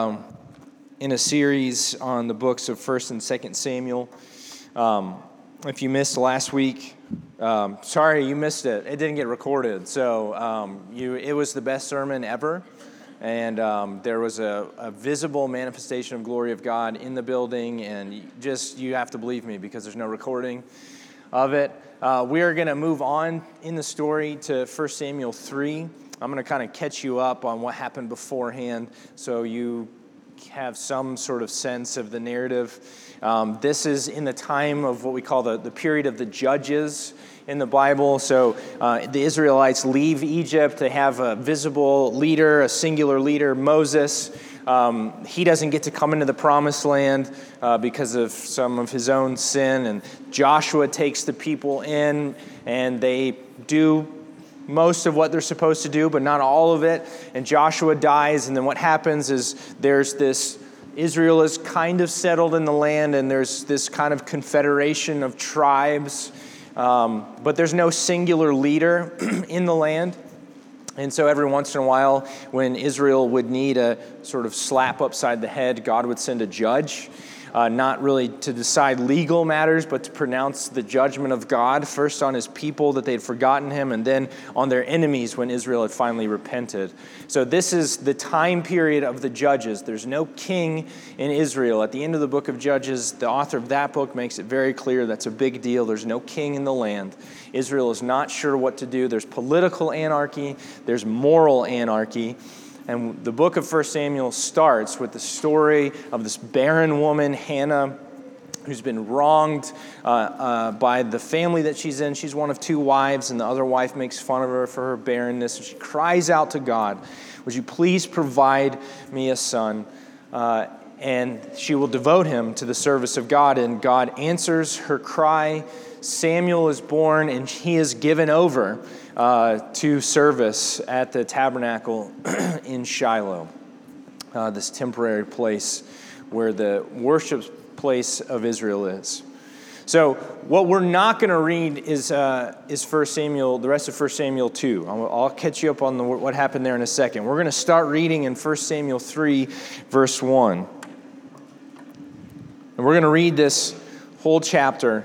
Um, in a series on the books of First and Second Samuel. Um, if you missed last week, um, sorry you missed it. It didn't get recorded, so um, you it was the best sermon ever, and um, there was a, a, visible manifestation of glory of God in the building, and just you have to believe me because there's no recording of it. Uh, we are going to move on in the story to 1 Samuel 3. I'm going to kind of catch you up on what happened beforehand so you have some sort of sense of the narrative. Um, this is in the time of what we call the, the period of the judges in the Bible. So uh, the Israelites leave Egypt. They have a visible leader, a singular leader, Moses. Um, he doesn't get to come into the promised land uh, because of some of his own sin. And Joshua takes the people in, and they do most of what they're supposed to do, but not all of it. And Joshua dies, and then what happens is there's this Israel is kind of settled in the land, and there's this kind of confederation of tribes, um, but there's no singular leader in the land. And so every once in a while, when Israel would need a sort of slap upside the head, God would send a judge uh, not really to decide legal matters, but to pronounce the judgment of God, first on his people that they'd forgotten him, and then on their enemies when Israel had finally repented. So, this is the time period of the judges. There's no king in Israel. At the end of the book of Judges, the author of that book makes it very clear that's a big deal. There's no king in the land. Israel is not sure what to do. There's political anarchy, there's moral anarchy. And the book of 1 Samuel starts with the story of this barren woman, Hannah, who's been wronged uh, uh, by the family that she's in. She's one of two wives, and the other wife makes fun of her for her barrenness. And she cries out to God, Would you please provide me a son? Uh, and she will devote him to the service of God. And God answers her cry. Samuel is born, and he is given over uh, to service at the tabernacle in Shiloh, uh, this temporary place where the worship place of Israel is. So, what we're not going to read is, uh, is 1 Samuel, the rest of 1 Samuel 2. I'll, I'll catch you up on the, what happened there in a second. We're going to start reading in 1 Samuel 3, verse 1. And we're going to read this whole chapter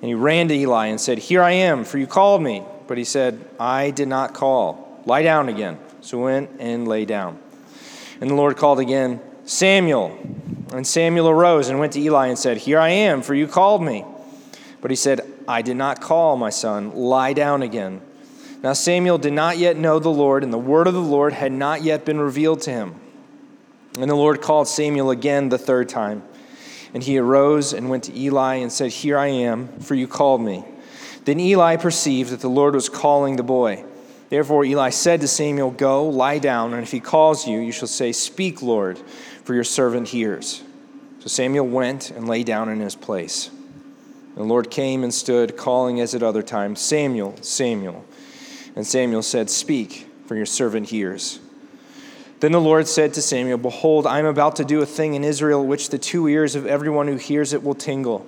And he ran to Eli and said, Here I am, for you called me. But he said, I did not call. Lie down again. So went and lay down. And the Lord called again, Samuel. And Samuel arose and went to Eli and said, Here I am, for you called me. But he said, I did not call, my son. Lie down again. Now Samuel did not yet know the Lord, and the word of the Lord had not yet been revealed to him. And the Lord called Samuel again the third time. And he arose and went to Eli and said, Here I am, for you called me. Then Eli perceived that the Lord was calling the boy. Therefore Eli said to Samuel, Go, lie down, and if he calls you, you shall say, Speak, Lord, for your servant hears. So Samuel went and lay down in his place. And the Lord came and stood, calling as at other times, Samuel, Samuel. And Samuel said, Speak, for your servant hears. Then the Lord said to Samuel, Behold, I am about to do a thing in Israel which the two ears of everyone who hears it will tingle.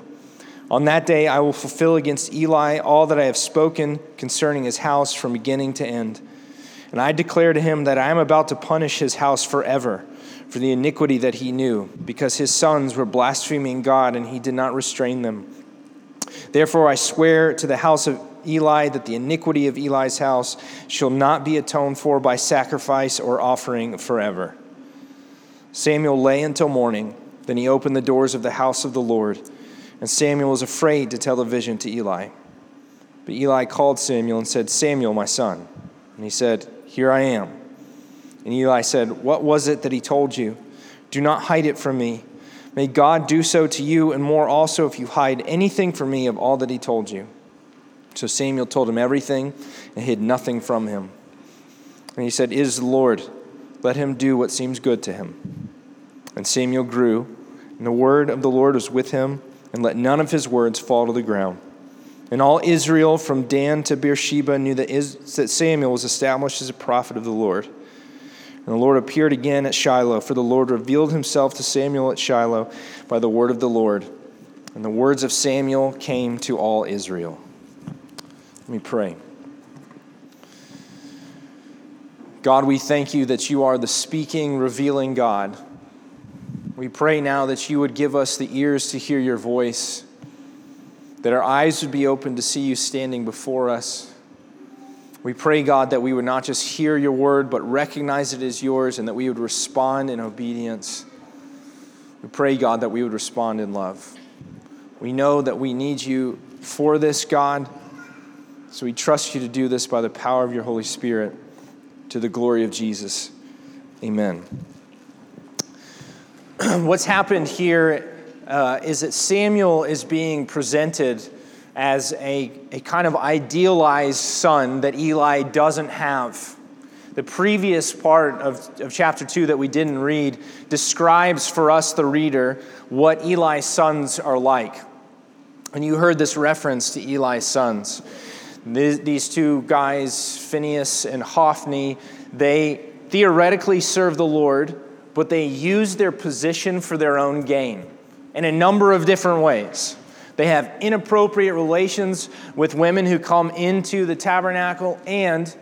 On that day I will fulfill against Eli all that I have spoken concerning his house from beginning to end. And I declare to him that I am about to punish his house forever for the iniquity that he knew, because his sons were blaspheming God and he did not restrain them. Therefore I swear to the house of Eli that the iniquity of Eli's house shall not be atoned for by sacrifice or offering forever. Samuel lay until morning. Then he opened the doors of the house of the Lord. And Samuel was afraid to tell the vision to Eli. But Eli called Samuel and said, Samuel, my son. And he said, Here I am. And Eli said, What was it that he told you? Do not hide it from me. May God do so to you and more also if you hide anything from me of all that he told you. So Samuel told him everything and hid nothing from him. And he said, Is the Lord. Let him do what seems good to him. And Samuel grew, and the word of the Lord was with him, and let none of his words fall to the ground. And all Israel from Dan to Beersheba knew that, that Samuel was established as a prophet of the Lord. And the Lord appeared again at Shiloh, for the Lord revealed himself to Samuel at Shiloh by the word of the Lord. And the words of Samuel came to all Israel. Let me pray. God, we thank you that you are the speaking, revealing God. We pray now that you would give us the ears to hear your voice, that our eyes would be open to see you standing before us. We pray, God, that we would not just hear your word, but recognize it as yours and that we would respond in obedience. We pray, God, that we would respond in love. We know that we need you for this, God. So we trust you to do this by the power of your Holy Spirit to the glory of Jesus. Amen. What's happened here uh, is that Samuel is being presented as a, a kind of idealized son that Eli doesn't have. The previous part of, of chapter 2 that we didn't read describes for us, the reader, what Eli's sons are like. And you heard this reference to Eli's sons. These two guys, Phinehas and Hophni, they theoretically serve the Lord, but they use their position for their own gain in a number of different ways. They have inappropriate relations with women who come into the tabernacle, and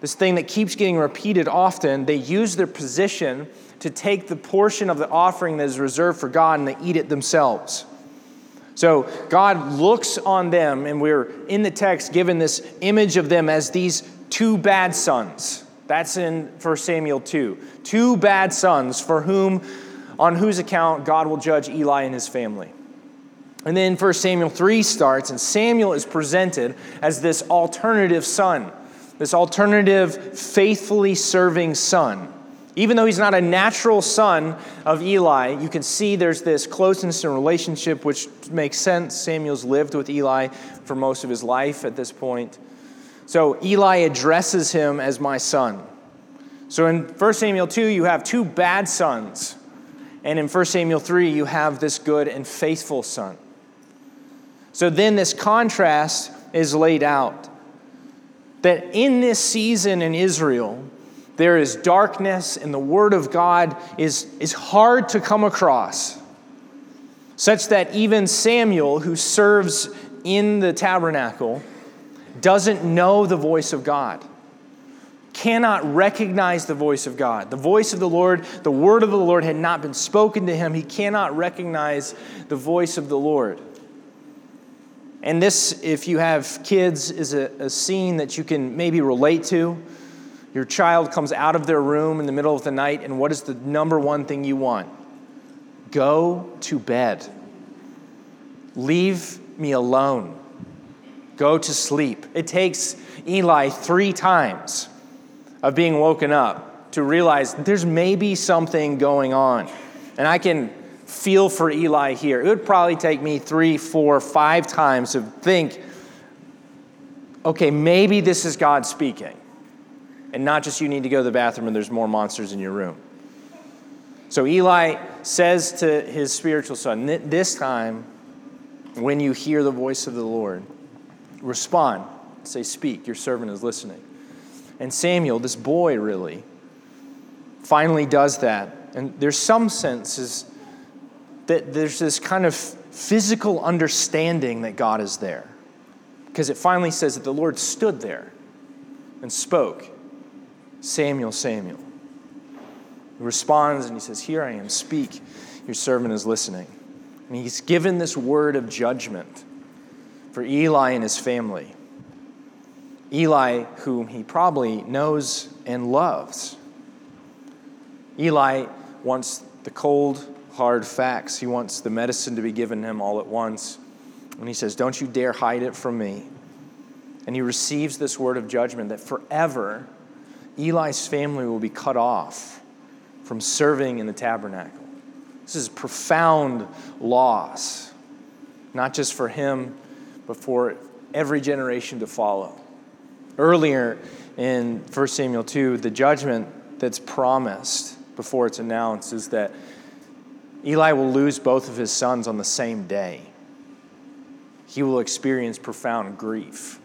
this thing that keeps getting repeated often, they use their position to take the portion of the offering that is reserved for God and they eat it themselves. So God looks on them, and we're in the text given this image of them as these two bad sons. That's in 1 Samuel 2. Two bad sons for whom, on whose account God will judge Eli and his family. And then 1 Samuel 3 starts, and Samuel is presented as this alternative son, this alternative, faithfully serving son. Even though he's not a natural son of Eli, you can see there's this closeness and relationship, which makes sense. Samuel's lived with Eli for most of his life at this point. So Eli addresses him as my son. So in 1 Samuel 2, you have two bad sons. And in 1 Samuel 3, you have this good and faithful son. So then this contrast is laid out that in this season in Israel, there is darkness, and the Word of God is, is hard to come across, such that even Samuel, who serves in the tabernacle, doesn't know the voice of God, cannot recognize the voice of God. The voice of the Lord, the Word of the Lord had not been spoken to him. He cannot recognize the voice of the Lord. And this, if you have kids, is a, a scene that you can maybe relate to your child comes out of their room in the middle of the night, and what is the number one thing you want? Go to bed. Leave me alone. Go to sleep. It takes Eli three times of being woken up to realize there's maybe something going on. And I can feel for Eli here. It would probably take me three, four, five times to think, okay, maybe this is God speaking and not just you need to go to the bathroom and there's more monsters in your room. So Eli says to his spiritual son, This time, when you hear the voice of the Lord, respond. Say, Speak, your servant is listening. And Samuel, this boy really, finally does that. And there's some senses that there's this kind of physical understanding that God is there. Because it finally says that the Lord stood there and spoke. Samuel, Samuel. He responds and he says, Here I am, speak. Your servant is listening. And he's given this word of judgment for Eli and his family. Eli, whom he probably knows and loves. Eli wants the cold, hard facts. He wants the medicine to be given him all at once. And he says, Don't you dare hide it from me. And he receives this word of judgment that forever Eli's family will be cut off from serving in the tabernacle. This is a profound loss, not just for him, but for every generation to follow. Earlier in 1 Samuel 2, the judgment that's promised before it's announced is that Eli will lose both of his sons on the same day. He will experience profound grief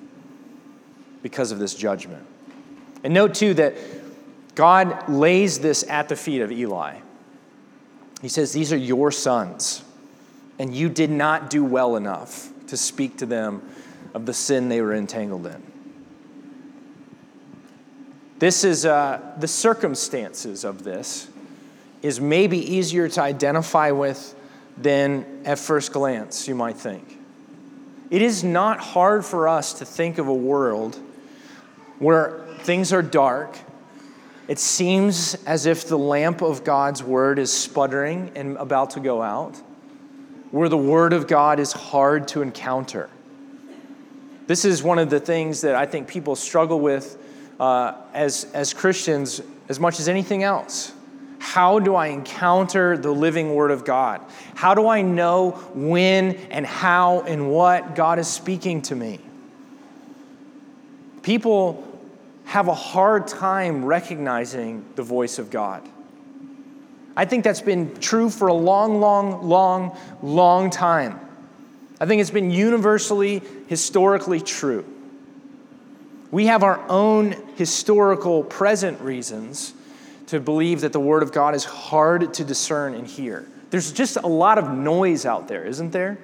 because of this judgment. And note too that God lays this at the feet of Eli. He says, These are your sons, and you did not do well enough to speak to them of the sin they were entangled in. This is uh, the circumstances of this is maybe easier to identify with than at first glance you might think. It is not hard for us to think of a world where things are dark. It seems as if the lamp of God's word is sputtering and about to go out, where the word of God is hard to encounter. This is one of the things that I think people struggle with uh, as, as Christians as much as anything else. How do I encounter the living Word of God? How do I know when and how and what God is speaking to me? People have a hard time recognizing the voice of God. I think that's been true for a long, long, long, long time. I think it's been universally, historically true. We have our own historical present reasons to believe that the Word of God is hard to discern and hear. There's just a lot of noise out there, isn't there?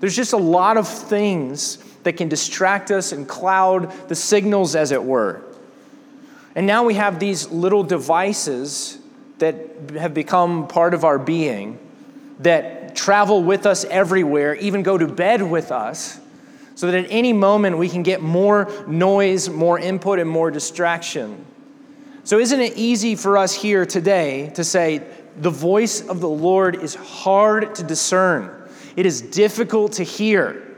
There's just a lot of things that can distract us and cloud the signals, as it were. And now we have these little devices that have become part of our being that travel with us everywhere, even go to bed with us so that at any moment we can get more noise, more input, and more distraction. So, isn't it easy for us here today to say, the voice of the Lord is hard to discern, it is difficult to hear?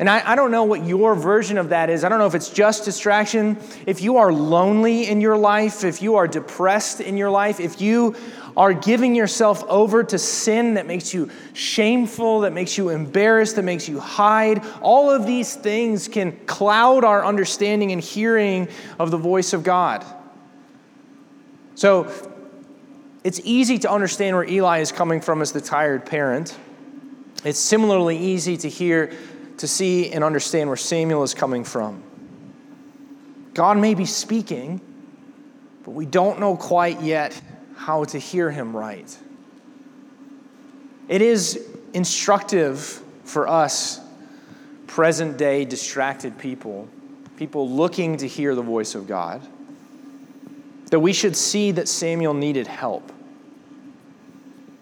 And I, I, don't know what your version of that is. I don't know if it's just distraction. If you are lonely in your life, if you are depressed in your life, if you are giving yourself over to sin that makes you shameful, that makes you embarrassed, that makes you hide, all of these things can cloud our understanding and hearing of the voice of God. So it's easy to understand where Eli is coming from as the tired parent. It's similarly easy to hear, to see, and understand where Samuel is coming from. God may be speaking, but we don't know quite yet how to hear him right. It is instructive for us, present day distracted people, people looking to hear the voice of God, that we should see that Samuel needed help.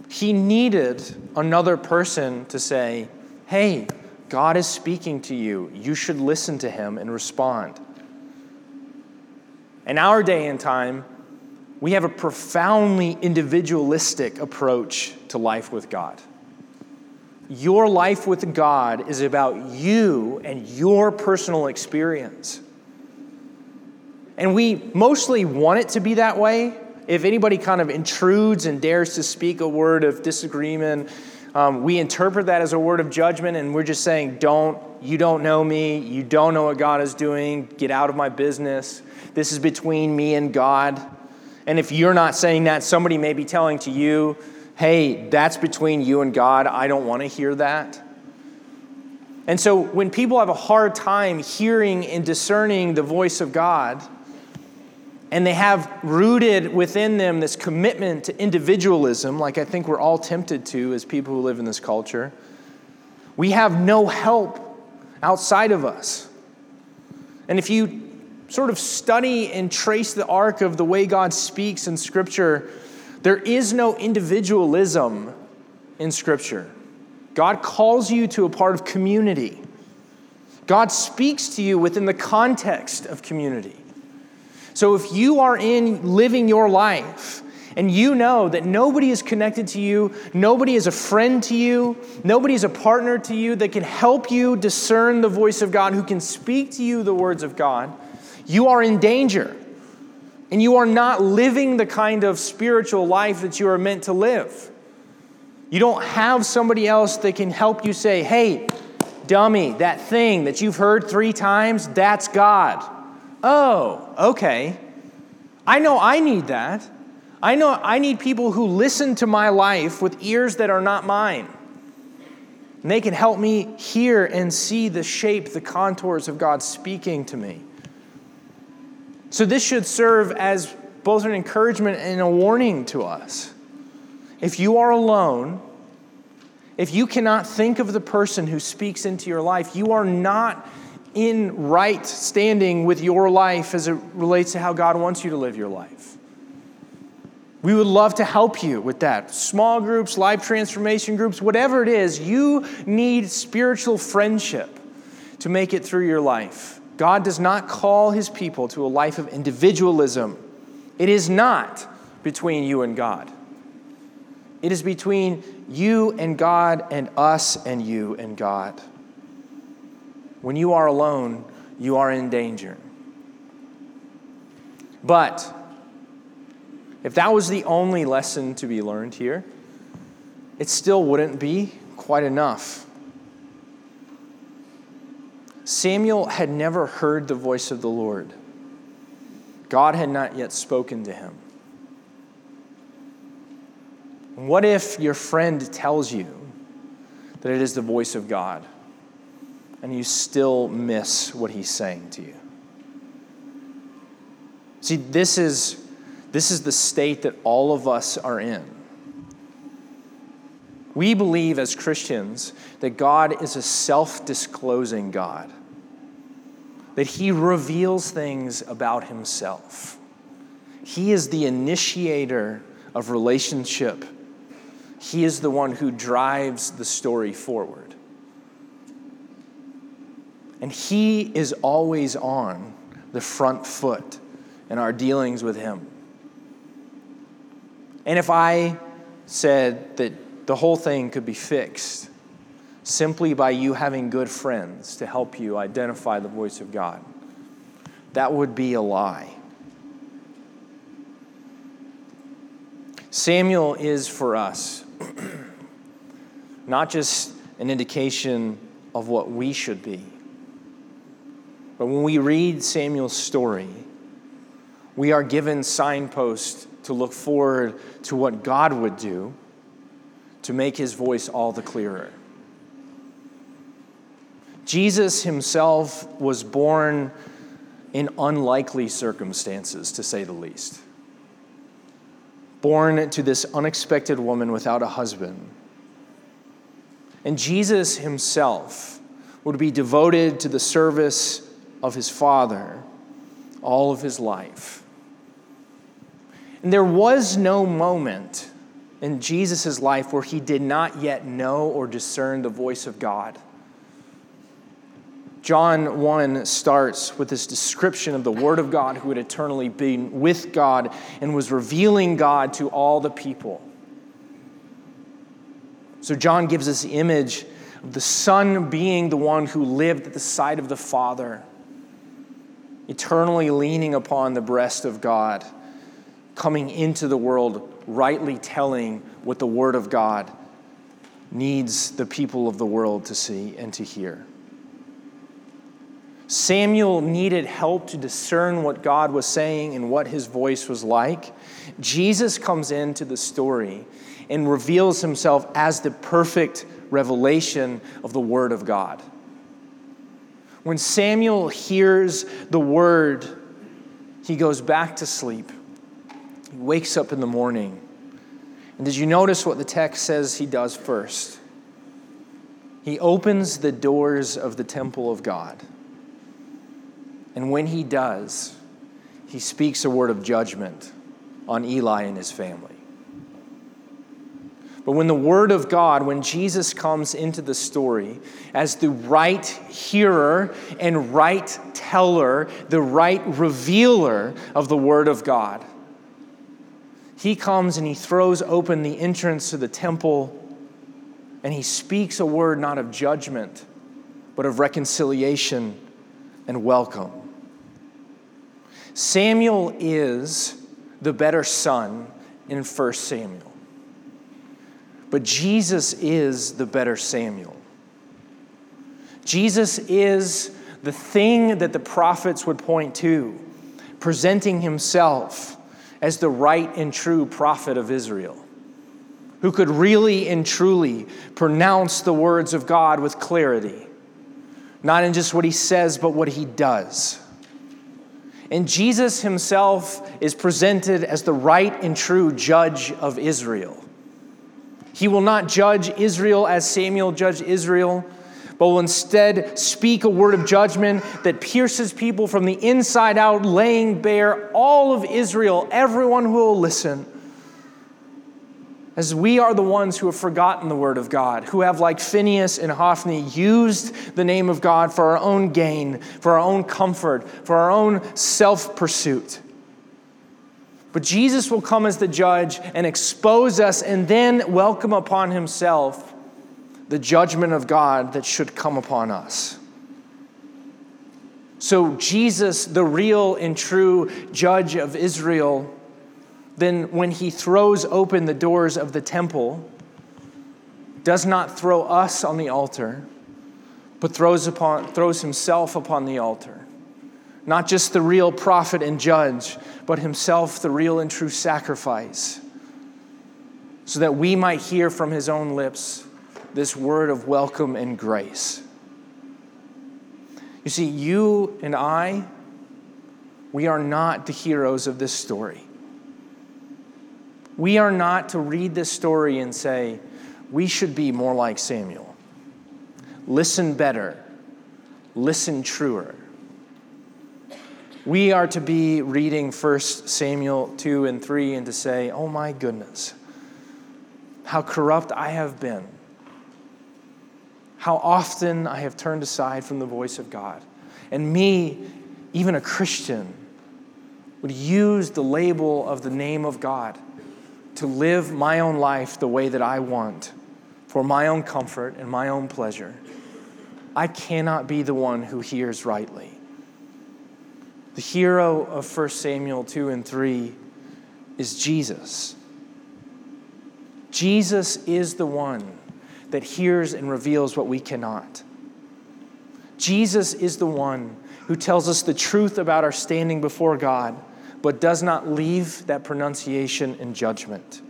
He needed another person to say, Hey, God is speaking to you. You should listen to him and respond. In our day and time, we have a profoundly individualistic approach to life with God. Your life with God is about you and your personal experience. And we mostly want it to be that way. If anybody kind of intrudes and dares to speak a word of disagreement, um, we interpret that as a word of judgment, and we're just saying, Don't, you don't know me, you don't know what God is doing, get out of my business. This is between me and God. And if you're not saying that, somebody may be telling to you, hey, that's between you and God. I don't want to hear that. And so when people have a hard time hearing and discerning the voice of God, and they have rooted within them this commitment to individualism, like I think we're all tempted to as people who live in this culture, we have no help outside of us. And if you sort of study and trace the arc of the way God speaks in Scripture, there is no individualism in Scripture. God calls you to a part of community. God speaks to you within the context of community. So if you are in living your life and you know that nobody is connected to you, nobody is a friend to you, nobody is a partner to you that can help you discern the voice of God, who can speak to you the words of God, you are in danger. And you are not living the kind of spiritual life that you are meant to live. You don't have somebody else that can help you say, hey, Dummy, that thing that you've heard three times, that's God. Oh, okay. I know I need that. I know I need people who listen to my life with ears that are not mine. And they can help me hear and see the shape, the contours of God speaking to me. So, this should serve as both an encouragement and a warning to us. If you are alone, if you cannot think of the person who speaks into your life, you are not in right standing with your life as it relates to how God wants you to live your life. We would love to help you with that. Small groups, life transformation groups, whatever it is, you need spiritual friendship to make it through your life. God does not call his people to a life of individualism. It is not between you and God. It is between you and God and us and you and God. When you are alone, you are in danger. But if that was the only lesson to be learned here, it still wouldn't be quite enough. Samuel had never heard the voice of the Lord. God had not yet spoken to him. What if your friend tells you that it is the voice of God and you still miss what he's saying to you? See, this is, this is the state that all of us are in. We believe as Christians that God is a self disclosing God, that He reveals things about Himself. He is the initiator of relationship he is the one who drives the story forward. And He is always on the front foot in our dealings with Him. And if I said that the whole thing could be fixed simply by you having good friends to help you identify the voice of God, that would be a lie. Samuel is for us not just an indication of what we should be. But when we read Samuel's story, we are given signposts to look forward to what God would do to make his voice all the clearer. Jesus himself was born in unlikely circumstances, to say the least. Born to this unexpected woman without a husband and Jesus himself would be devoted to the service of his Father all of his life. And there was no moment in Jesus' life where he did not yet know or discern the voice of God. John 1 starts with this description of the Word of God who had eternally been with God and was revealing God to all the people. So John gives us the image of the Son being the one who lived at the side of the Father, eternally leaning upon the breast of God, coming into the world, rightly telling what the Word of God needs the people of the world to see and to hear. Samuel needed help to discern what God was saying and what his voice was like. Jesus comes into the story and reveals himself as the perfect revelation of the Word of God. When Samuel hears the Word, he goes back to sleep. He wakes up in the morning. And did you notice what the text says he does first? He opens the doors of the temple of God. And when he does, he speaks a word of judgment on Eli and his family. But when the Word of God, when Jesus comes into the story as the right hearer and right teller, the right revealer of the Word of God, he comes and he throws open the entrance to the temple and he speaks a word not of judgment, but of reconciliation and welcome. Samuel is the better son in 1 Samuel. But Jesus is the better Samuel. Jesus is the thing that the prophets would point to, presenting himself as the right and true prophet of Israel, who could really and truly pronounce the words of God with clarity, not in just what he says, but what he does. And Jesus himself is presented as the right and true judge of Israel. He will not judge Israel as Samuel judged Israel, but will instead speak a word of judgment that pierces people from the inside out, laying bare all of Israel, everyone who will listen as we are the ones who have forgotten the word of God, who have, like Phinehas and Hophni, used the name of God for our own gain, for our own comfort, for our own self pursuit. But Jesus will come as the judge and expose us and then welcome upon himself the judgment of God that should come upon us. So, Jesus, the real and true judge of Israel, then when he throws open the doors of the temple, does not throw us on the altar, but throws, upon, throws himself upon the altar. Not just the real prophet and judge, but himself, the real and true sacrifice, so that we might hear from his own lips this word of welcome and grace. You see, you and I, we are not the heroes of this story. We are not to read this story and say, we should be more like Samuel. Listen better, listen truer. We are to be reading 1 Samuel 2 and 3 and to say, oh my goodness, how corrupt I have been. How often I have turned aside from the voice of God. And me, even a Christian, would use the label of the name of God to live my own life the way that I want for my own comfort and my own pleasure. I cannot be the one who hears rightly. The hero of 1 Samuel 2 and 3 is Jesus. Jesus is the one that hears and reveals what we cannot. Jesus is the one who tells us the truth about our standing before God but does not leave that pronunciation in judgment.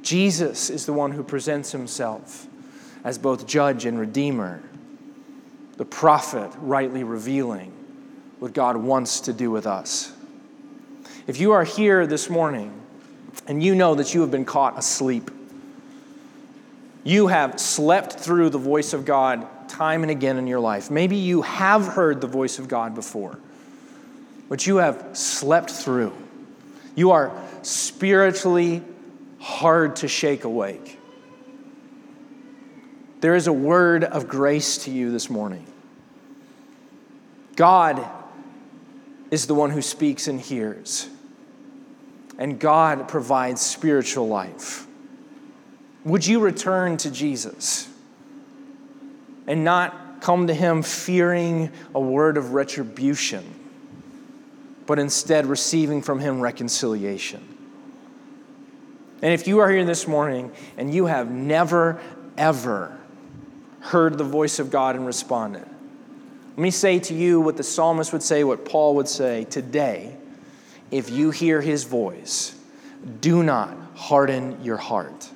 Jesus is the one who presents himself as both judge and redeemer, the prophet rightly revealing what God wants to do with us. If you are here this morning and you know that you have been caught asleep, you have slept through the voice of God time and again in your life. Maybe you have heard the voice of God before but you have slept through. You are spiritually hard to shake awake. There is a word of grace to you this morning. God is the one who speaks and hears, and God provides spiritual life. Would you return to Jesus and not come to Him fearing a word of retribution? but instead receiving from Him reconciliation. And if you are here this morning and you have never, ever heard the voice of God and responded, let me say to you what the psalmist would say, what Paul would say today. If you hear his voice, do not harden your heart.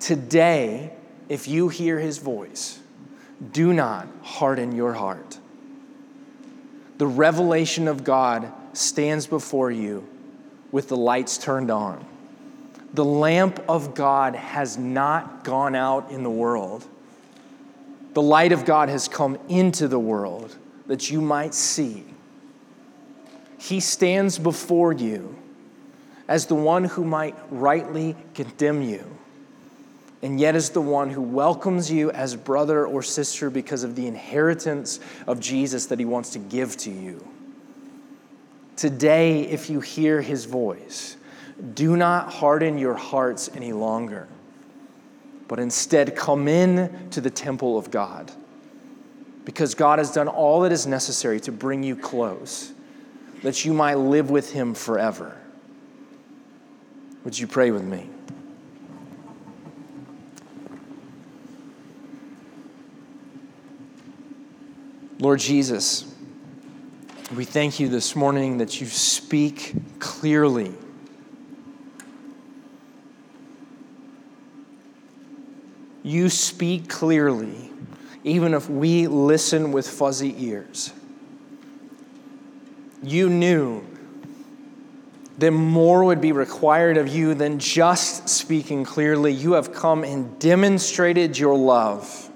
Today, if you hear his voice, do not harden your heart the revelation of God stands before you with the lights turned on. The lamp of God has not gone out in the world. The light of God has come into the world that you might see. He stands before you as the one who might rightly condemn you and yet is the one who welcomes you as brother or sister because of the inheritance of Jesus that he wants to give to you. Today, if you hear his voice, do not harden your hearts any longer, but instead come in to the temple of God because God has done all that is necessary to bring you close, that you might live with him forever. Would you pray with me? Lord Jesus, we thank you this morning that you speak clearly. You speak clearly, even if we listen with fuzzy ears. You knew that more would be required of you than just speaking clearly. You have come and demonstrated your love.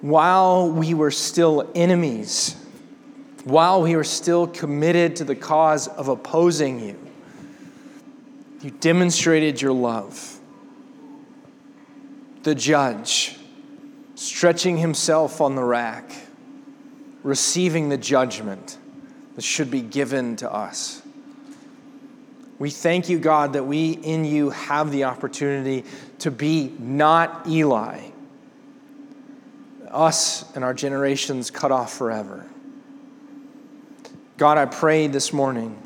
While we were still enemies, while we were still committed to the cause of opposing you, you demonstrated your love. The judge, stretching himself on the rack, receiving the judgment that should be given to us. We thank you, God, that we in you have the opportunity to be not Eli, us and our generations cut off forever. God, I pray this morning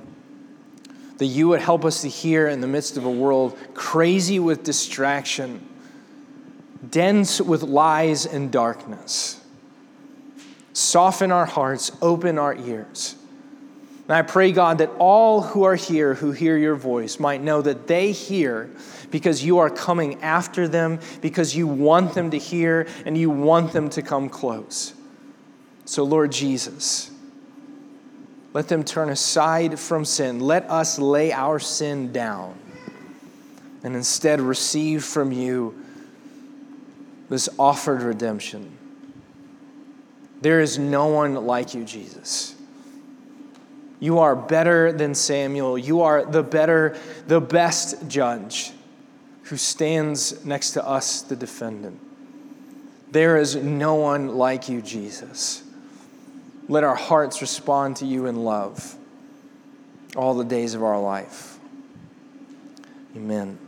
that you would help us to hear in the midst of a world crazy with distraction, dense with lies and darkness. Soften our hearts, open our ears and I pray, God, that all who are here who hear your voice might know that they hear because you are coming after them, because you want them to hear and you want them to come close. So, Lord Jesus, let them turn aside from sin. Let us lay our sin down and instead receive from you this offered redemption. There is no one like you, Jesus. You are better than Samuel. You are the better, the best judge who stands next to us, the defendant. There is no one like you, Jesus. Let our hearts respond to you in love all the days of our life. Amen.